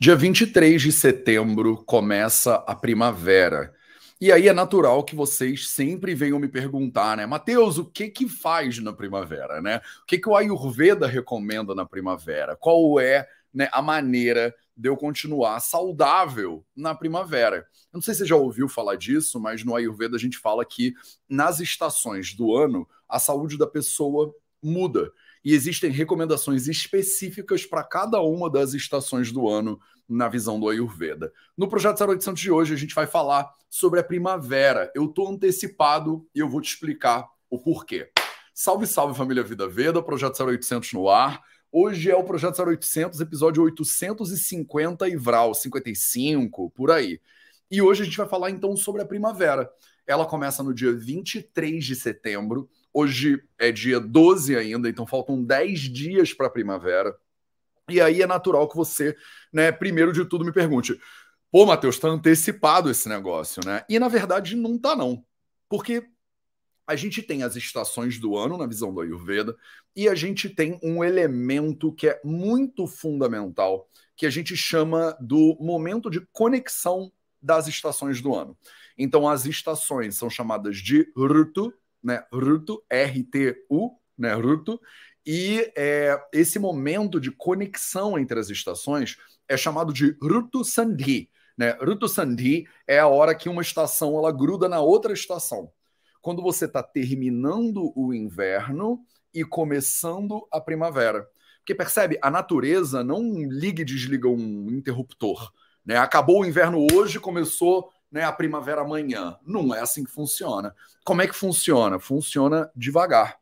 Dia 23 de setembro começa a primavera. E aí é natural que vocês sempre venham me perguntar, né? Mateus, o que que faz na primavera, né? O que que o Ayurveda recomenda na primavera? Qual é né, a maneira de eu continuar saudável na primavera? Eu não sei se você já ouviu falar disso, mas no Ayurveda a gente fala que nas estações do ano a saúde da pessoa muda e existem recomendações específicas para cada uma das estações do ano na visão do Ayurveda. No projeto 0800 de hoje a gente vai falar sobre a primavera. Eu estou antecipado e eu vou te explicar o porquê. Salve, salve família Vida Veda, projeto 0800 no ar. Hoje é o projeto 0800, episódio 850 e Vral 55, por aí. E hoje a gente vai falar então sobre a primavera. Ela começa no dia 23 de setembro Hoje é dia 12 ainda, então faltam 10 dias para a primavera. E aí é natural que você, né, primeiro de tudo, me pergunte: pô, Matheus, está antecipado esse negócio, né? E na verdade não tá, não. Porque a gente tem as estações do ano na visão do Ayurveda e a gente tem um elemento que é muito fundamental, que a gente chama do momento de conexão das estações do ano. Então, as estações são chamadas de Rutu, né? Ruto, R-T-U, né? Ruto. E é, esse momento de conexão entre as estações é chamado de Ruto Sandhi. Né? Ruto Sandhi é a hora que uma estação ela gruda na outra estação. Quando você está terminando o inverno e começando a primavera. Porque percebe, a natureza não liga e desliga um interruptor. Né? Acabou o inverno hoje, começou né, a primavera amanhã. Não é assim que funciona. Como é que funciona? Funciona devagar.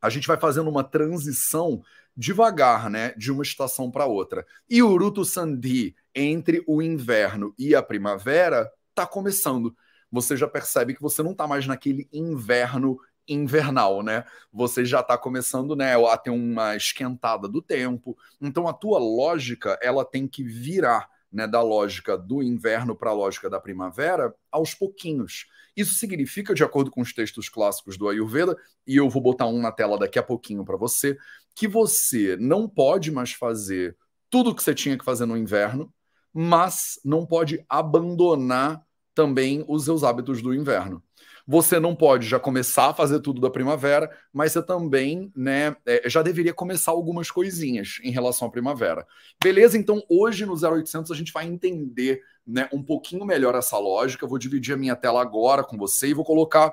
A gente vai fazendo uma transição devagar, né, de uma estação para outra. E o Ruto Sandhi entre o inverno e a primavera está começando. Você já percebe que você não está mais naquele inverno invernal, né? Você já está começando, né, a ter uma esquentada do tempo. Então a tua lógica, ela tem que virar né, da lógica do inverno para a lógica da primavera aos pouquinhos. Isso significa, de acordo com os textos clássicos do Ayurveda, e eu vou botar um na tela daqui a pouquinho para você, que você não pode mais fazer tudo o que você tinha que fazer no inverno, mas não pode abandonar também os seus hábitos do inverno. Você não pode já começar a fazer tudo da primavera, mas você também, né, é, já deveria começar algumas coisinhas em relação à primavera. Beleza? Então, hoje no 0800 a gente vai entender, né, um pouquinho melhor essa lógica. Eu vou dividir a minha tela agora com você e vou colocar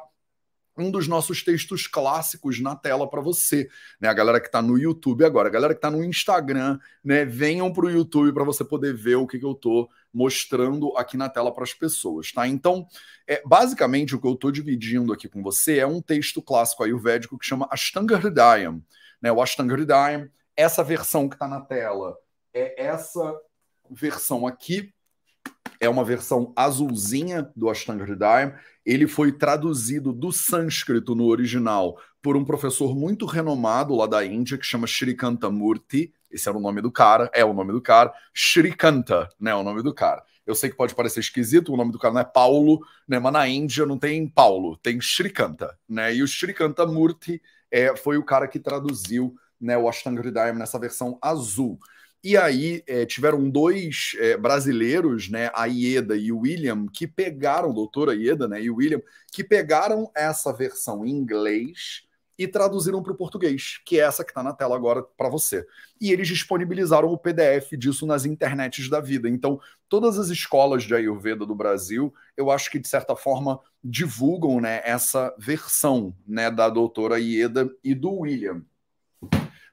um dos nossos textos clássicos na tela para você, né? A galera que está no YouTube agora, a galera que está no Instagram, né? Venham para o YouTube para você poder ver o que, que eu estou mostrando aqui na tela para as pessoas, tá? Então, é, basicamente o que eu estou dividindo aqui com você é um texto clássico ayurvédico que chama Ashtanga Hridayam, né? O Ashtanga Hridayam, essa versão que está na tela é essa versão aqui é uma versão azulzinha do Ashtanga Hridayam. Ele foi traduzido do sânscrito no original por um professor muito renomado lá da Índia que chama Shrikanta Murti. Esse era o nome do cara, é o nome do cara. Shrikanta, né, é o nome do cara. Eu sei que pode parecer esquisito, o nome do cara não é Paulo, né, mas na Índia não tem Paulo, tem Shrikanta, né? E o Shrikanta Murti é, foi o cara que traduziu né, o Ashtanga Hridayam nessa versão azul. E aí é, tiveram dois é, brasileiros, né, a Ieda e o William, que pegaram, doutora Ieda né, e o William, que pegaram essa versão em inglês e traduziram para o português, que é essa que está na tela agora para você. E eles disponibilizaram o PDF disso nas internets da vida. Então, todas as escolas de Ayurveda do Brasil, eu acho que, de certa forma, divulgam né, essa versão né, da doutora Ieda e do William.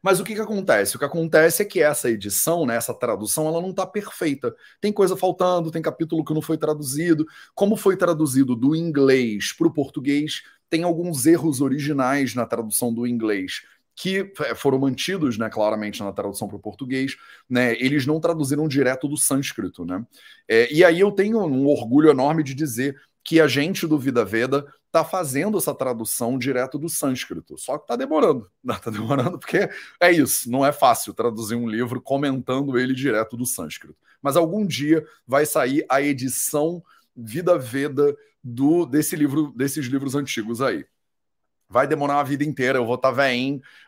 Mas o que, que acontece? O que acontece é que essa edição, né, essa tradução, ela não está perfeita. Tem coisa faltando, tem capítulo que não foi traduzido. Como foi traduzido do inglês para o português, tem alguns erros originais na tradução do inglês que é, foram mantidos, né, claramente na tradução para o português, né, eles não traduziram direto do sânscrito, né, é, e aí eu tenho um orgulho enorme de dizer que a gente do Vida Veda está fazendo essa tradução direto do sânscrito. Só que está demorando. Está demorando porque é isso. Não é fácil traduzir um livro comentando ele direto do sânscrito. Mas algum dia vai sair a edição Vida Veda do, desse livro, desses livros antigos aí. Vai demorar uma vida inteira, eu vou estar tá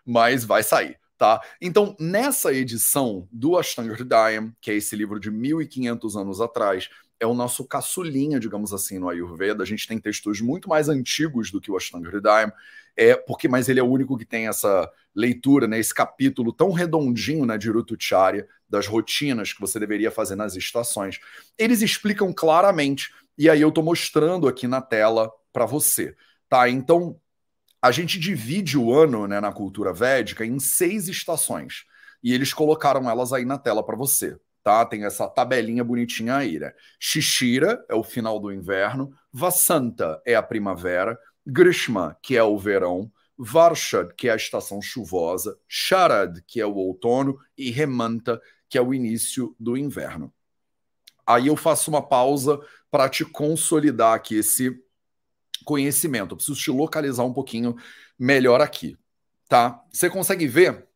mas vai sair. Tá? Então, nessa edição do Ashtanga Hridayam, que é esse livro de 1500 anos atrás, é o nosso caçulinha, digamos assim, no Ayurveda. A gente tem textos muito mais antigos do que o Ashtanga Hridayam, é porque mas ele é o único que tem essa leitura, né, esse capítulo tão redondinho né, de Rutucharya, das rotinas que você deveria fazer nas estações. Eles explicam claramente, e aí eu estou mostrando aqui na tela para você. Tá? Então, a gente divide o ano né, na cultura védica em seis estações. E eles colocaram elas aí na tela para você. Tá? Tem essa tabelinha bonitinha aí, né? Shishira é o final do inverno, Vasanta é a primavera, Grishma, que é o verão, Varshad, que é a estação chuvosa, Sharad, que é o outono, e Remanta, que é o início do inverno. Aí eu faço uma pausa para te consolidar aqui esse conhecimento. Eu preciso te localizar um pouquinho melhor aqui, tá? Você consegue ver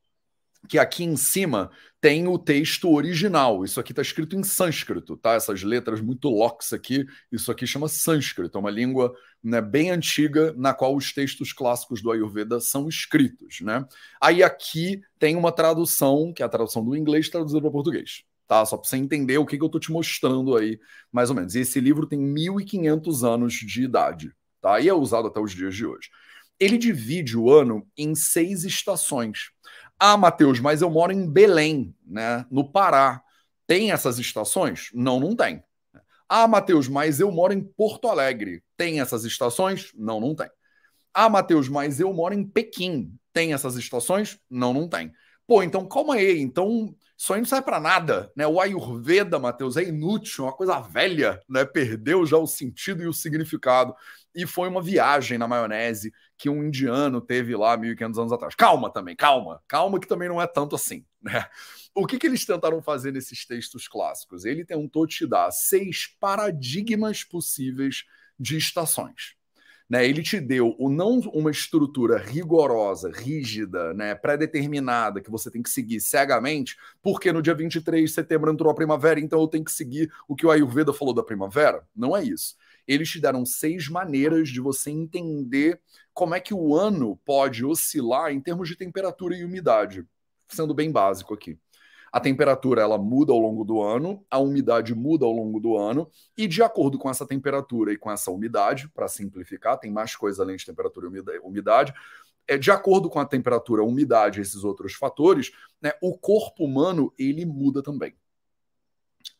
que aqui em cima tem o texto original. Isso aqui está escrito em sânscrito, tá? Essas letras muito locks aqui, isso aqui chama sânscrito, é uma língua né, bem antiga na qual os textos clássicos do Ayurveda são escritos, né? Aí aqui tem uma tradução, que é a tradução do inglês traduzida para português tá? Só para você entender o que, que eu estou te mostrando aí, mais ou menos. E esse livro tem 1.500 anos de idade, tá? E é usado até os dias de hoje. Ele divide o ano em seis estações. Ah, Matheus, mas eu moro em Belém, né? No Pará. Tem essas estações? Não, não tem. Ah, Matheus, mas eu moro em Porto Alegre. Tem essas estações? Não, não tem. Ah, Matheus, mas eu moro em Pequim. Tem essas estações? Não, não tem. Pô, então calma aí. Então isso aí não serve para nada, né? O Ayurveda, Matheus, é inútil, é uma coisa velha, né? Perdeu já o sentido e o significado. E foi uma viagem na maionese que um indiano teve lá 1500 anos atrás. Calma também, calma, calma que também não é tanto assim, né? O que, que eles tentaram fazer nesses textos clássicos? Ele tentou te dar seis paradigmas possíveis de estações. Né, ele te deu o não uma estrutura rigorosa, rígida, né, pré-determinada, que você tem que seguir cegamente, porque no dia 23 de setembro entrou a primavera, então eu tenho que seguir o que o Ayurveda falou da primavera. Não é isso. Eles te deram seis maneiras de você entender como é que o ano pode oscilar em termos de temperatura e umidade, sendo bem básico aqui. A temperatura ela muda ao longo do ano, a umidade muda ao longo do ano, e de acordo com essa temperatura e com essa umidade, para simplificar, tem mais coisa além de temperatura e umidade, é, de acordo com a temperatura, a umidade e esses outros fatores, né, o corpo humano ele muda também.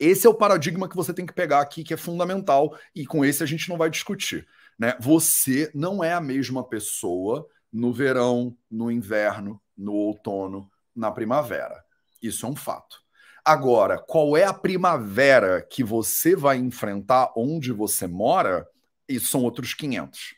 Esse é o paradigma que você tem que pegar aqui, que é fundamental, e com esse a gente não vai discutir. Né? Você não é a mesma pessoa no verão, no inverno, no outono, na primavera. Isso é um fato. Agora, qual é a primavera que você vai enfrentar onde você mora? Isso são outros 500.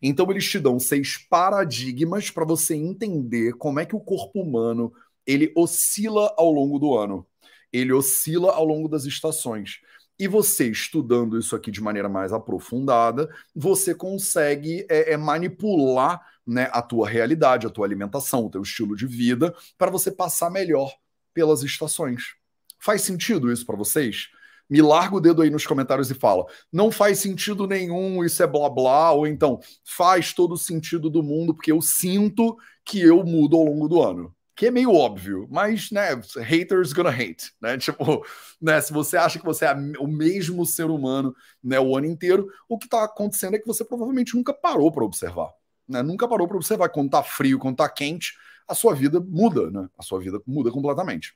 Então, eles te dão seis paradigmas para você entender como é que o corpo humano ele oscila ao longo do ano. Ele oscila ao longo das estações. E você estudando isso aqui de maneira mais aprofundada, você consegue é, é manipular né, a tua realidade, a tua alimentação, o teu estilo de vida, para você passar melhor pelas estações. Faz sentido isso para vocês? Me larga o dedo aí nos comentários e fala: não faz sentido nenhum, isso é blá blá, ou então faz todo o sentido do mundo, porque eu sinto que eu mudo ao longo do ano. Que é meio óbvio, mas, né, haters gonna hate, né? Tipo, né, se você acha que você é o mesmo ser humano, né, o ano inteiro, o que tá acontecendo é que você provavelmente nunca parou para observar, né? Nunca parou para observar quando tá frio, quando tá quente, a sua vida muda, né? A sua vida muda completamente.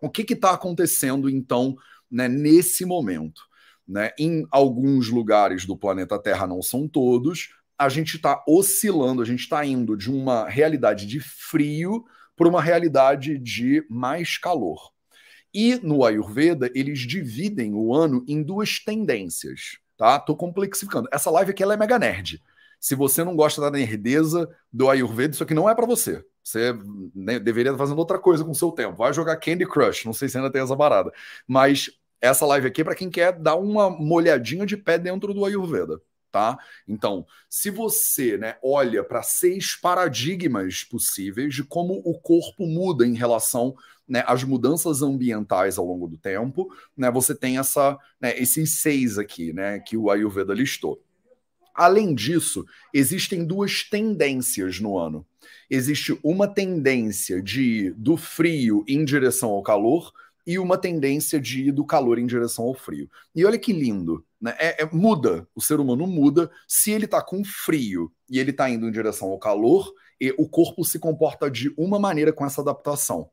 O que está acontecendo, então, né, nesse momento? Né? Em alguns lugares do planeta Terra, não são todos, a gente está oscilando, a gente está indo de uma realidade de frio para uma realidade de mais calor. E no Ayurveda, eles dividem o ano em duas tendências, tá? Tô complexificando. Essa live aqui ela é mega nerd. Se você não gosta da nerdeza do Ayurveda, isso aqui não é para você. Você né, deveria estar fazendo outra coisa com o seu tempo. Vai jogar Candy Crush, não sei se ainda tem essa parada. Mas essa live aqui é para quem quer dar uma molhadinha de pé dentro do Ayurveda. Tá? Então, se você né, olha para seis paradigmas possíveis de como o corpo muda em relação né, às mudanças ambientais ao longo do tempo, né, você tem essa, né, esses seis aqui né, que o Ayurveda listou. Além disso, existem duas tendências no ano. Existe uma tendência de do frio em direção ao calor e uma tendência de ir do calor em direção ao frio. E olha que lindo, né? É, é muda, o ser humano muda. Se ele está com frio e ele está indo em direção ao calor, e o corpo se comporta de uma maneira com essa adaptação.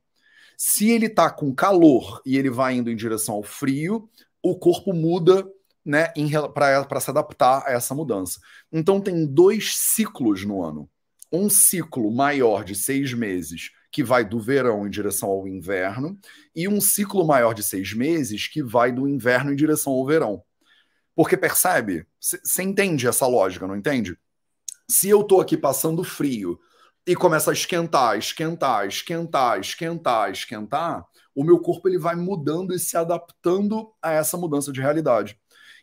Se ele está com calor e ele vai indo em direção ao frio, o corpo muda né, para se adaptar a essa mudança. Então tem dois ciclos no ano. Um ciclo maior de seis meses, que vai do verão em direção ao inverno, e um ciclo maior de seis meses, que vai do inverno em direção ao verão. Porque percebe? Você entende essa lógica, não entende? Se eu estou aqui passando frio e começa a esquentar, esquentar, esquentar, esquentar, esquentar, o meu corpo ele vai mudando e se adaptando a essa mudança de realidade.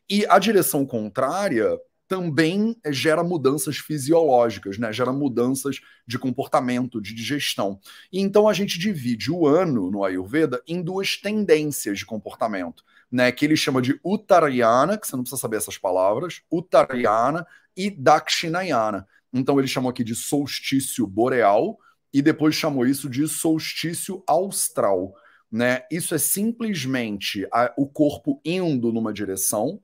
E a direção contrária também gera mudanças fisiológicas, né? Gera mudanças de comportamento, de digestão. E então a gente divide o ano no Ayurveda em duas tendências de comportamento, né? Que ele chama de Uttarayana, que você não precisa saber essas palavras, Uttarayana e Dakshinayana. Então ele chamou aqui de solstício boreal e depois chamou isso de solstício austral, né? Isso é simplesmente a, o corpo indo numa direção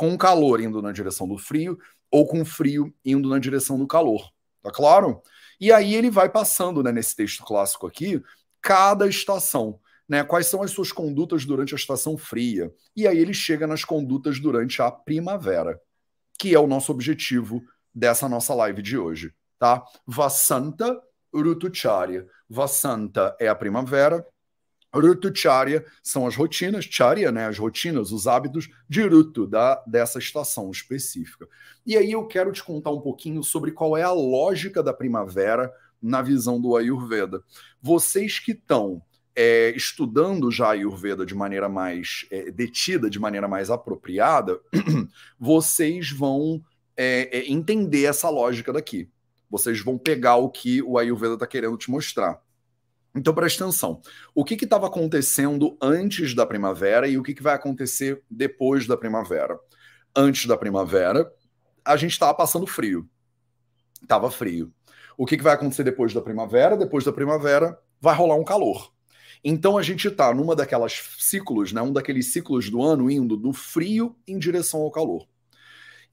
com calor indo na direção do frio ou com frio indo na direção do calor. Tá claro? E aí ele vai passando, né, nesse texto clássico aqui, cada estação, né? Quais são as suas condutas durante a estação fria? E aí ele chega nas condutas durante a primavera, que é o nosso objetivo dessa nossa live de hoje, tá? Vasanta Rutucharya. Vasanta é a primavera, Rutucharya são as rotinas, charya, né, as rotinas, os hábitos de Rutu, da, dessa estação específica. E aí eu quero te contar um pouquinho sobre qual é a lógica da primavera na visão do Ayurveda. Vocês que estão é, estudando já Ayurveda de maneira mais é, detida, de maneira mais apropriada, vocês vão é, é, entender essa lógica daqui. Vocês vão pegar o que o Ayurveda está querendo te mostrar. Então preste atenção. O que estava acontecendo antes da primavera e o que, que vai acontecer depois da primavera? Antes da primavera, a gente estava passando frio. Estava frio. O que, que vai acontecer depois da primavera? Depois da primavera, vai rolar um calor. Então a gente está numa daquelas ciclos, né, um daqueles ciclos do ano indo do frio em direção ao calor.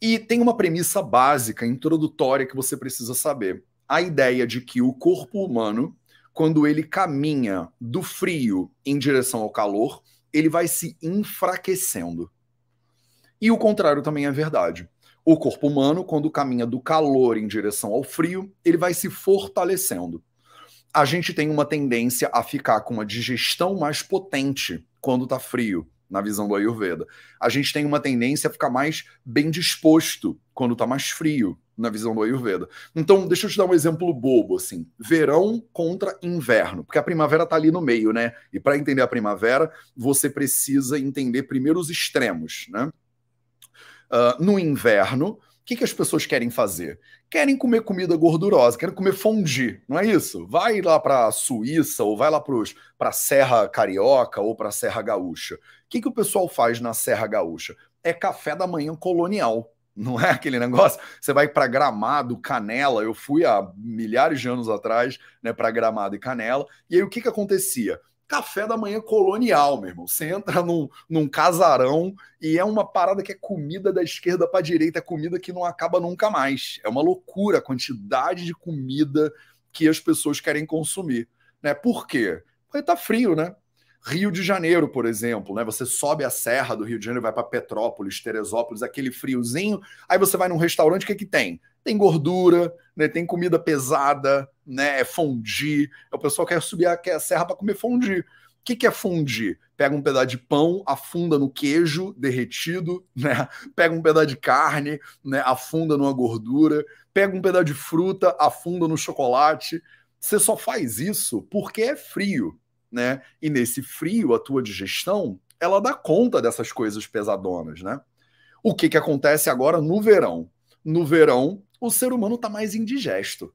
E tem uma premissa básica, introdutória que você precisa saber. A ideia de que o corpo humano quando ele caminha do frio em direção ao calor, ele vai se enfraquecendo. E o contrário também é verdade. O corpo humano, quando caminha do calor em direção ao frio, ele vai se fortalecendo. A gente tem uma tendência a ficar com uma digestão mais potente quando está frio, na visão do Ayurveda. A gente tem uma tendência a ficar mais bem disposto quando está mais frio, na visão do Ayurveda. Então, deixa eu te dar um exemplo bobo, assim. Verão contra inverno, porque a primavera está ali no meio, né? E para entender a primavera, você precisa entender primeiro os extremos, né? Uh, no inverno, o que, que as pessoas querem fazer? Querem comer comida gordurosa, querem comer fondue, não é isso? Vai lá para a Suíça, ou vai lá para a Serra Carioca, ou para a Serra Gaúcha. O que, que o pessoal faz na Serra Gaúcha? É café da manhã colonial não é aquele negócio. Você vai para Gramado, Canela. Eu fui há milhares de anos atrás, né, para Gramado e Canela. E aí o que que acontecia? Café da manhã colonial, meu irmão. Você entra num, num casarão e é uma parada que é comida da esquerda para direita, é comida que não acaba nunca mais. É uma loucura a quantidade de comida que as pessoas querem consumir, né? Por quê? Porque tá frio, né? Rio de Janeiro, por exemplo, né? Você sobe a serra do Rio de Janeiro, vai para Petrópolis, Teresópolis, aquele friozinho. Aí você vai num restaurante, o que, que tem? Tem gordura, né? Tem comida pesada, né? É fondue. O pessoal quer subir a, a serra para comer fondue. O que, que é fondue? Pega um pedaço de pão, afunda no queijo derretido, né? Pega um pedaço de carne, né? Afunda numa gordura. Pega um pedaço de fruta, afunda no chocolate. Você só faz isso porque é frio né? E nesse frio, a tua digestão, ela dá conta dessas coisas pesadonas, né? O que que acontece agora no verão? No verão, o ser humano está mais indigesto.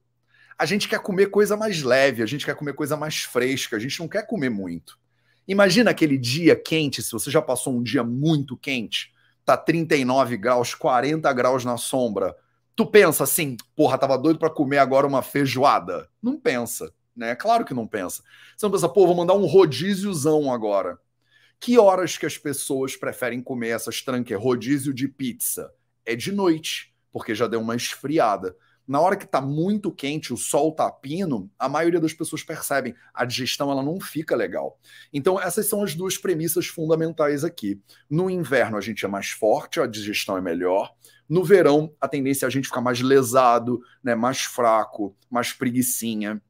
A gente quer comer coisa mais leve, a gente quer comer coisa mais fresca, a gente não quer comer muito. Imagina aquele dia quente, se você já passou um dia muito quente, tá 39 graus, 40 graus na sombra, Tu pensa assim, porra, tava doido para comer agora uma feijoada? Não pensa, né? Claro que não pensa. Você não pensa, pô, vou mandar um rodíziozão agora. Que horas que as pessoas preferem comer essas tranqueiras? Rodízio de pizza? É de noite, porque já deu uma esfriada. Na hora que está muito quente, o sol está pino, a maioria das pessoas percebem a digestão ela não fica legal. Então essas são as duas premissas fundamentais aqui. No inverno a gente é mais forte, a digestão é melhor. No verão a tendência é a gente ficar mais lesado, né, mais fraco, mais preguiçinha.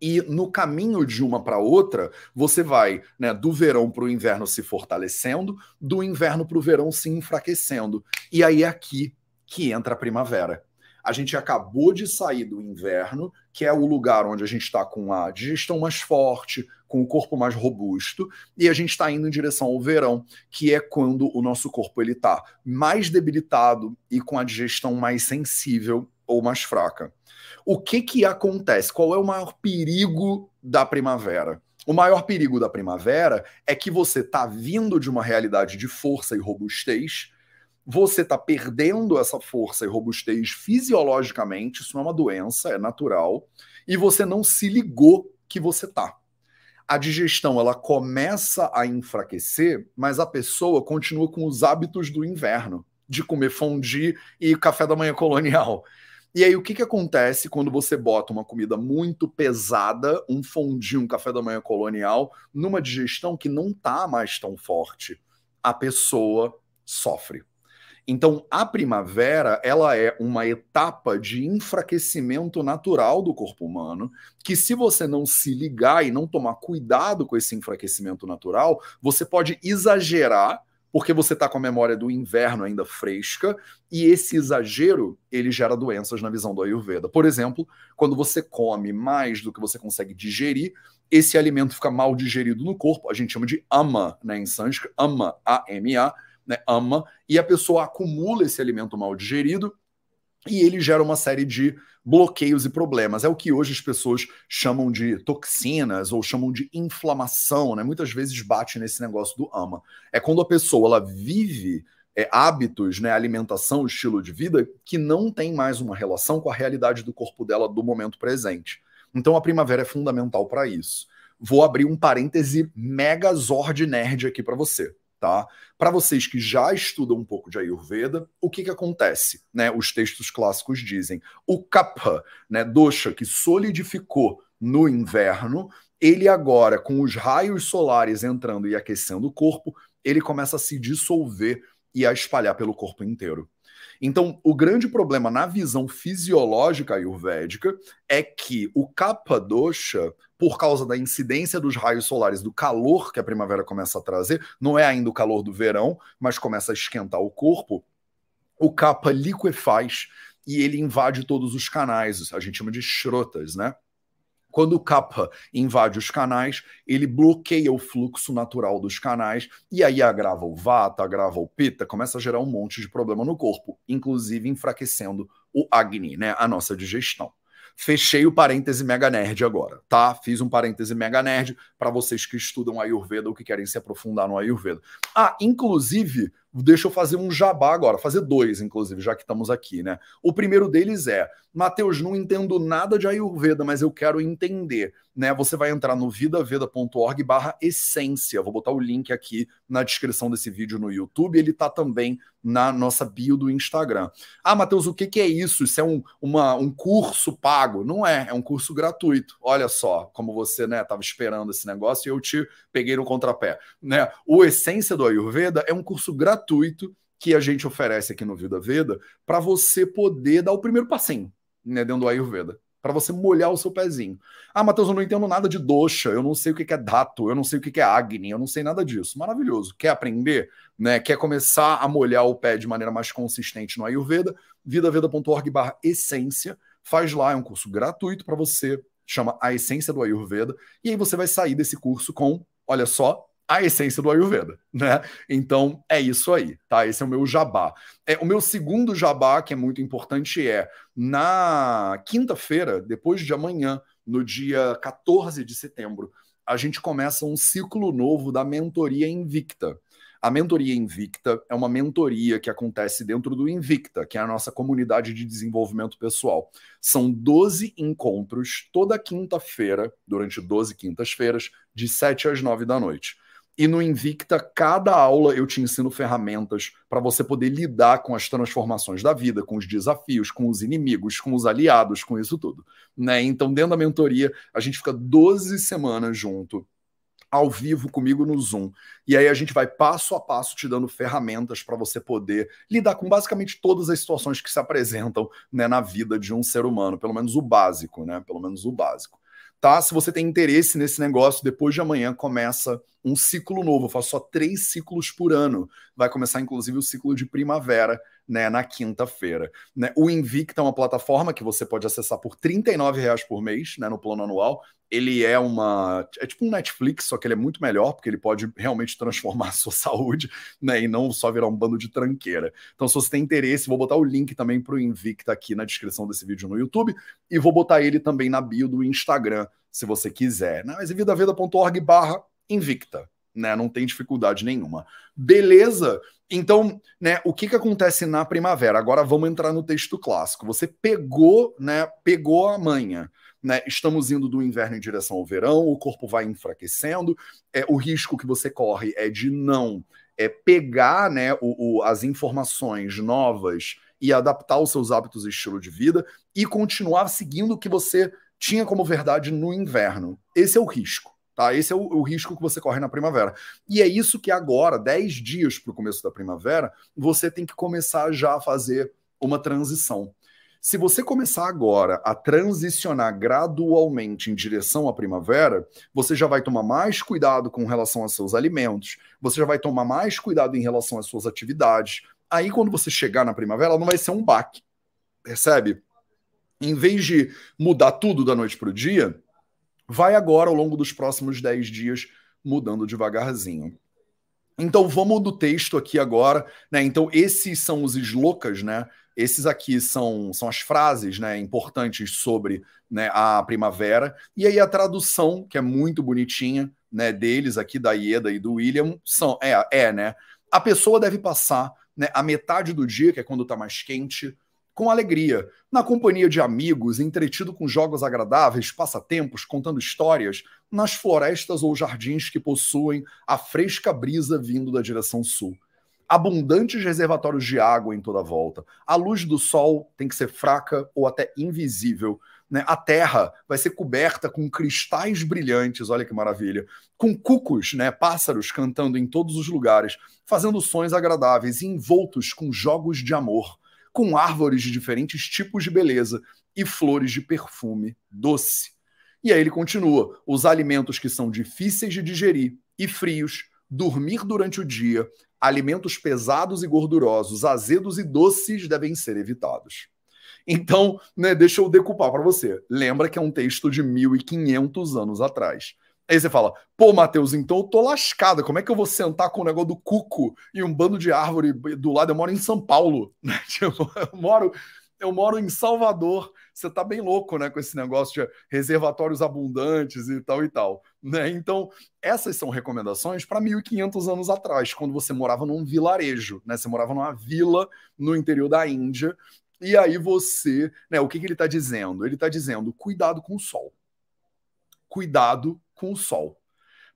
E no caminho de uma para outra, você vai né, do verão para o inverno se fortalecendo, do inverno para o verão se enfraquecendo. E aí é aqui que entra a primavera. A gente acabou de sair do inverno, que é o lugar onde a gente está com a digestão mais forte, com o corpo mais robusto, e a gente está indo em direção ao verão, que é quando o nosso corpo ele está mais debilitado e com a digestão mais sensível ou mais fraca. O que que acontece? Qual é o maior perigo da primavera? O maior perigo da primavera é que você está vindo de uma realidade de força e robustez, você está perdendo essa força e robustez fisiologicamente, isso não é uma doença, é natural, e você não se ligou que você tá. A digestão ela começa a enfraquecer, mas a pessoa continua com os hábitos do inverno, de comer fondue e café da manhã colonial. E aí, o que, que acontece quando você bota uma comida muito pesada, um fondue, um café da manhã colonial, numa digestão que não tá mais tão forte? A pessoa sofre. Então, a primavera, ela é uma etapa de enfraquecimento natural do corpo humano, que se você não se ligar e não tomar cuidado com esse enfraquecimento natural, você pode exagerar porque você está com a memória do inverno ainda fresca, e esse exagero, ele gera doenças na visão do Ayurveda. Por exemplo, quando você come mais do que você consegue digerir, esse alimento fica mal digerido no corpo, a gente chama de ama, né, em sânscrito, ama, A-M-A, né, ama, e a pessoa acumula esse alimento mal digerido e ele gera uma série de bloqueios e problemas. É o que hoje as pessoas chamam de toxinas ou chamam de inflamação, né? Muitas vezes bate nesse negócio do ama. É quando a pessoa ela vive é, hábitos, né, alimentação, estilo de vida que não tem mais uma relação com a realidade do corpo dela do momento presente. Então a primavera é fundamental para isso. Vou abrir um parêntese mega zord nerd aqui para você tá? Para vocês que já estudam um pouco de Ayurveda, o que que acontece, né? Os textos clássicos dizem, o kapha, né, que solidificou no inverno, ele agora com os raios solares entrando e aquecendo o corpo, ele começa a se dissolver e a espalhar pelo corpo inteiro. Então, o grande problema na visão fisiológica ayurvédica é que o Kapha Dosha, por causa da incidência dos raios solares, do calor que a primavera começa a trazer, não é ainda o calor do verão, mas começa a esquentar o corpo, o Kapha liquefaz e ele invade todos os canais, a gente chama de shrotas, né? Quando o kapha invade os canais, ele bloqueia o fluxo natural dos canais e aí agrava o vata, agrava o pita, começa a gerar um monte de problema no corpo, inclusive enfraquecendo o agni, né, a nossa digestão. Fechei o parêntese mega nerd agora, tá? Fiz um parêntese mega nerd para vocês que estudam Ayurveda ou que querem se aprofundar no Ayurveda. Ah, inclusive, deixa eu fazer um jabá agora, fazer dois, inclusive, já que estamos aqui, né? O primeiro deles é: Mateus, não entendo nada de Ayurveda, mas eu quero entender. Né, você vai entrar no vidaveda.org barra essência. Vou botar o link aqui na descrição desse vídeo no YouTube. Ele está também na nossa bio do Instagram. Ah, Matheus, o que, que, é isso? Isso é um, uma, um curso pago? Não é, é um curso gratuito. Olha só como você né, esperando esse negócio e eu te peguei no contrapé. Né? O Essência do Ayurveda é um curso gratuito que a gente oferece aqui no Vida Veda para você poder dar o primeiro passinho né, dentro do Ayurveda. Para você molhar o seu pezinho. Ah, Matheus, eu não entendo nada de dosha, eu não sei o que é dato, eu não sei o que é agni, eu não sei nada disso. Maravilhoso. Quer aprender? Né? Quer começar a molhar o pé de maneira mais consistente no Ayurveda? vidaveda.org barra essência. Faz lá, é um curso gratuito para você, chama A Essência do Ayurveda. E aí você vai sair desse curso com, olha só, a essência do Ayurveda, né? Então é isso aí, tá? Esse é o meu jabá. É, o meu segundo jabá, que é muito importante, é na quinta-feira, depois de amanhã, no dia 14 de setembro, a gente começa um ciclo novo da mentoria invicta. A mentoria Invicta é uma mentoria que acontece dentro do Invicta, que é a nossa comunidade de desenvolvimento pessoal. São 12 encontros toda quinta-feira, durante 12 quintas-feiras, de 7 às 9 da noite. E no Invicta, cada aula eu te ensino ferramentas para você poder lidar com as transformações da vida, com os desafios, com os inimigos, com os aliados, com isso tudo. Né? Então, dentro da mentoria, a gente fica 12 semanas junto ao vivo comigo no Zoom. E aí a gente vai passo a passo te dando ferramentas para você poder lidar com basicamente todas as situações que se apresentam né, na vida de um ser humano, pelo menos o básico, né? Pelo menos o básico tá? Se você tem interesse nesse negócio, depois de amanhã começa um ciclo novo. Eu faço só três ciclos por ano. Vai começar, inclusive, o ciclo de primavera, né, na quinta-feira. Né? O Invicta é uma plataforma que você pode acessar por R$ reais por mês, né, no plano anual. Ele é uma. É tipo um Netflix, só que ele é muito melhor, porque ele pode realmente transformar a sua saúde, né? E não só virar um bando de tranqueira. Então, se você tem interesse, vou botar o link também para o Invicta aqui na descrição desse vídeo no YouTube. E vou botar ele também na bio do Instagram, se você quiser. Né? Mas vidaveda.org barra Invicta. Né? Não tem dificuldade nenhuma. Beleza? Então, né, o que, que acontece na primavera? Agora vamos entrar no texto clássico. Você pegou, né, pegou a manha. Né? Estamos indo do inverno em direção ao verão, o corpo vai enfraquecendo. É, o risco que você corre é de não é, pegar né, o, o, as informações novas e adaptar os seus hábitos e estilo de vida e continuar seguindo o que você tinha como verdade no inverno. Esse é o risco. Tá? Esse é o, o, risco que você corre na primavera. E é isso que agora, 10 dias para o começo da primavera, você tem que começar já a fazer uma transição. Se você começar agora a transicionar gradualmente em direção à primavera, você já vai tomar mais cuidado com relação aos seus alimentos, você já vai tomar mais cuidado em relação às suas atividades. Aí, quando você chegar na primavera, não vai ser um baque. Percebe? Em vez de mudar tudo da noite para o dia, vai agora, ao longo dos próximos 10 dias, mudando devagarzinho. Então vamos do texto aqui agora, né? Então esses são os slocas, né? Esses aqui são, são as frases, né, importantes sobre né, a primavera. E aí a tradução, que é muito bonitinha, né, deles aqui da Ieda e do William, são é, é, né? A pessoa deve passar, né, a metade do dia, que é quando está mais quente, com alegria, na companhia de amigos, entretido com jogos agradáveis, passatempos, contando histórias, nas florestas ou jardins que possuem a fresca brisa vindo da direção sul. Abundantes reservatórios de água em toda a volta. A luz do sol tem que ser fraca ou até invisível. Né? A terra vai ser coberta com cristais brilhantes, olha que maravilha, com cucos, né? pássaros cantando em todos os lugares, fazendo sons agradáveis e envoltos com jogos de amor com árvores de diferentes tipos de beleza e flores de perfume doce. E aí ele continua: os alimentos que são difíceis de digerir e frios, dormir durante o dia, alimentos pesados e gordurosos, azedos e doces devem ser evitados. Então, né, deixa eu decupar para você. Lembra que é um texto de 1500 anos atrás. Aí você fala, pô, Matheus, então eu tô lascada. Como é que eu vou sentar com o negócio do cuco e um bando de árvore do lado? Eu moro em São Paulo, né? Tipo, eu moro, eu moro em Salvador. Você tá bem louco, né, com esse negócio de reservatórios abundantes e tal e tal, né? Então, essas são recomendações para 1500 anos atrás, quando você morava num vilarejo, né? Você morava numa vila no interior da Índia. E aí você, né, o que, que ele está dizendo? Ele está dizendo, cuidado com o sol. Cuidado com o sol.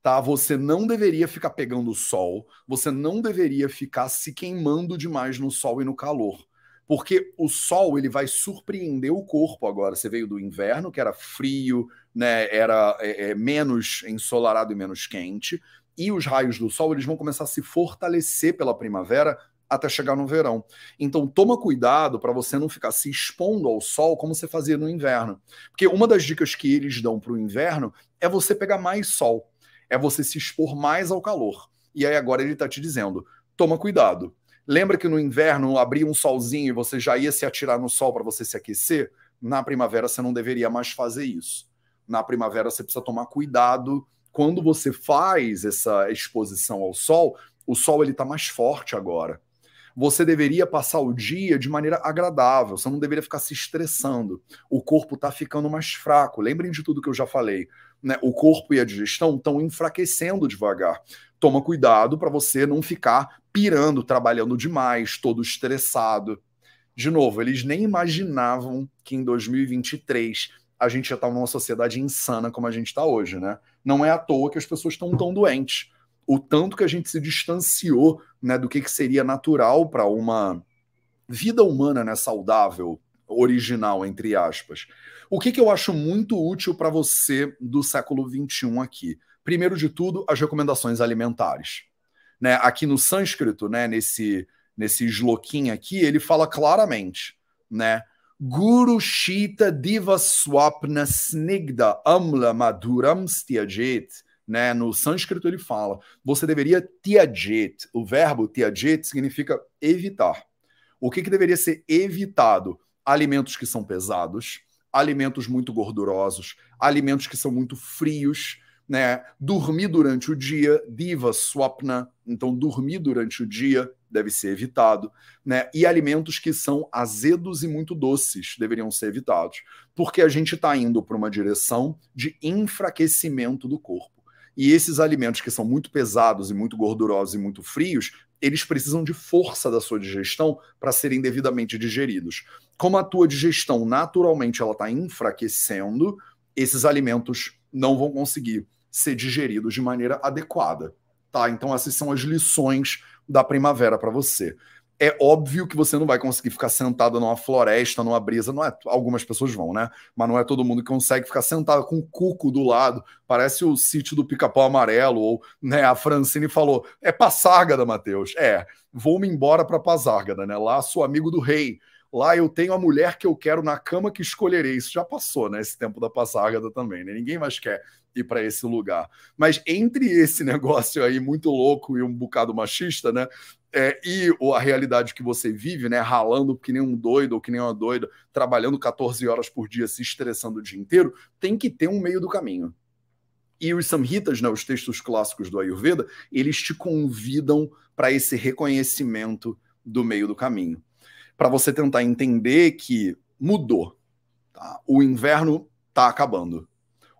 Tá? Você não deveria ficar pegando o sol, você não deveria ficar se queimando demais no sol e no calor. Porque o sol ele vai surpreender o corpo agora. Você veio do inverno, que era frio, né, era é, é, menos ensolarado e menos quente, e os raios do sol eles vão começar a se fortalecer pela primavera até chegar no verão. Então toma cuidado para você não ficar se expondo ao sol como você fazia no inverno. Porque uma das dicas que eles dão para o inverno é você pegar mais sol, é você se expor mais ao calor. E aí agora ele está te dizendo: toma cuidado. Lembra que no inverno abria um solzinho e você já ia se atirar no sol para você se aquecer? Na primavera você não deveria mais fazer isso. Na primavera você precisa tomar cuidado quando você faz essa exposição ao sol. O sol ele está mais forte agora você deveria passar o dia de maneira agradável, você não deveria ficar se estressando. O corpo está ficando mais fraco. Lembrem de tudo que eu já falei. Né? O corpo e a digestão estão enfraquecendo devagar. toma cuidado para você não ficar pirando, trabalhando demais, todo estressado. De novo, eles nem imaginavam que em 2023 a gente já estava numa sociedade insana como a gente está hoje, né? Não é à toa que as pessoas estão tão doentes. O tanto que a gente se distanciou né, do que, que seria natural para uma vida humana né, saudável, original, entre aspas. O que, que eu acho muito útil para você do século XXI aqui? Primeiro de tudo, as recomendações alimentares. Né, aqui no sânscrito, né, nesse, nesse sloquinho aqui, ele fala claramente, né? Guru Shita Diva Swapna Snigda Amla Maduram Styajet. Né? No sânscrito ele fala, você deveria tiajet. O verbo tiajet significa evitar. O que, que deveria ser evitado? Alimentos que são pesados, alimentos muito gordurosos, alimentos que são muito frios, né? Dormir durante o dia, diva swapna, então dormir durante o dia deve ser evitado, né? E alimentos que são azedos e muito doces deveriam ser evitados, porque a gente está indo para uma direção de enfraquecimento do corpo. E esses alimentos que são muito pesados e muito gordurosos e muito frios, eles precisam de força da sua digestão para serem devidamente digeridos. Como a tua digestão naturalmente ela está enfraquecendo, esses alimentos não vão conseguir ser digeridos de maneira adequada. Tá? Então, essas são as lições da primavera para você. É óbvio que você não vai conseguir ficar sentado numa floresta, numa brisa. Não é, algumas pessoas vão, né? Mas não é todo mundo que consegue ficar sentado com o cuco do lado. Parece o sítio do Pica-Pau Amarelo. Ou, né? A Francine falou: é Passárgada, Matheus. É, vou-me embora para Passárgada, né? Lá sou amigo do rei. Lá eu tenho a mulher que eu quero na cama que escolherei. Isso já passou, né? Esse tempo da Passárgada também, né? Ninguém mais quer ir para esse lugar. Mas entre esse negócio aí muito louco e um bocado machista, né? É, e a realidade que você vive, né? Ralando que nem um doido ou que nem uma doida, trabalhando 14 horas por dia, se estressando o dia inteiro, tem que ter um meio do caminho. E os Samhitas, né, os textos clássicos do Ayurveda, eles te convidam para esse reconhecimento do meio do caminho. Para você tentar entender que mudou. Tá? O inverno está acabando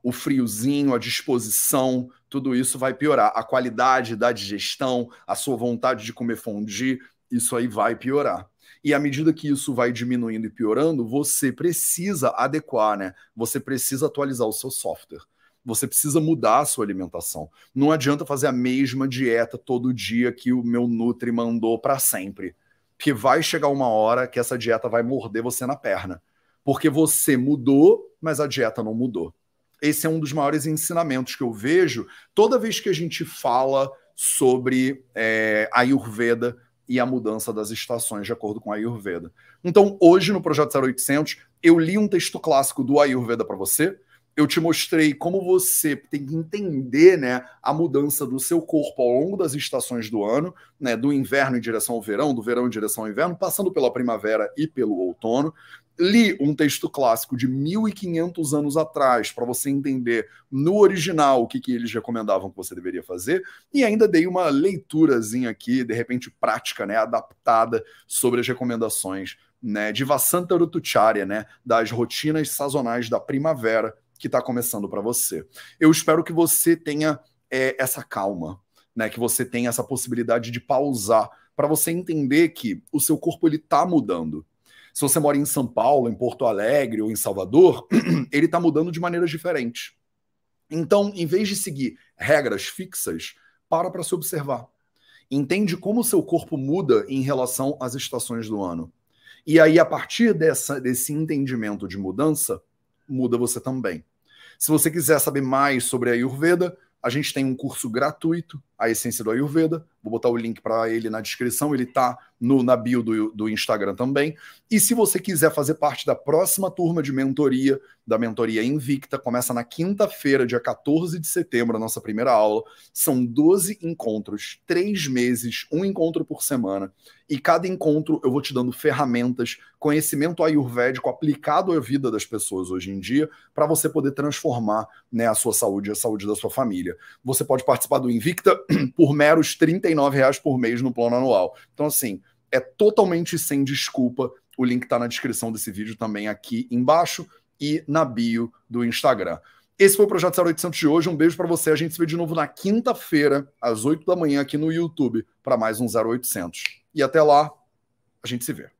o friozinho, a disposição, tudo isso vai piorar. A qualidade da digestão, a sua vontade de comer fondue, isso aí vai piorar. E à medida que isso vai diminuindo e piorando, você precisa adequar, né? Você precisa atualizar o seu software. Você precisa mudar a sua alimentação. Não adianta fazer a mesma dieta todo dia que o meu Nutri mandou para sempre. Porque vai chegar uma hora que essa dieta vai morder você na perna. Porque você mudou, mas a dieta não mudou esse é um dos maiores ensinamentos que eu vejo toda vez que a gente fala sobre é, a Ayurveda e a mudança das estações de acordo com a Ayurveda. Então, hoje no Projeto 0800, eu li um texto clássico do Ayurveda para você. Eu te mostrei como você tem que entender né, a mudança do seu corpo ao longo das estações do ano, né, do inverno em direção ao verão, do verão em direção ao inverno, passando pela primavera e pelo outono li um texto clássico de 1500 anos atrás para você entender no original o que, que eles recomendavam que você deveria fazer e ainda dei uma leiturazinha aqui, de repente prática, né, adaptada sobre as recomendações né, de Vasanta Rutucharya, né, das rotinas sazonais da primavera que está começando para você. Eu espero que você tenha é, essa calma, né, que você tenha essa possibilidade de pausar para você entender que o seu corpo ele está mudando se você mora em São Paulo, em Porto Alegre ou em Salvador, ele está mudando de maneiras diferentes. Então, em vez de seguir regras fixas, para para se observar. Entende como o seu corpo muda em relação às estações do ano. E aí, a partir dessa, desse entendimento de mudança, muda você também. Se você quiser saber mais sobre a Ayurveda, a gente tem um curso gratuito, A Essência do Ayurveda. Vou botar o link para ele na descrição, ele está na bio do, do Instagram também. E se você quiser fazer parte da próxima turma de mentoria, da mentoria Invicta, começa na quinta-feira, dia 14 de setembro, a nossa primeira aula. São 12 encontros, três meses, um encontro por semana. E cada encontro eu vou te dando ferramentas, conhecimento ayurvédico aplicado à vida das pessoas hoje em dia, para você poder transformar né, a sua saúde e a saúde da sua família. Você pode participar do Invicta por meros 30 R$39 por mês no plano anual. Então, assim, é totalmente sem desculpa. O link está na descrição desse vídeo também aqui embaixo e na bio do Instagram. Esse foi o Projeto 0800 de hoje. Um beijo para você. A gente se vê de novo na quinta-feira, às 8 da manhã, aqui no YouTube, para mais um 0800. E até lá, a gente se vê.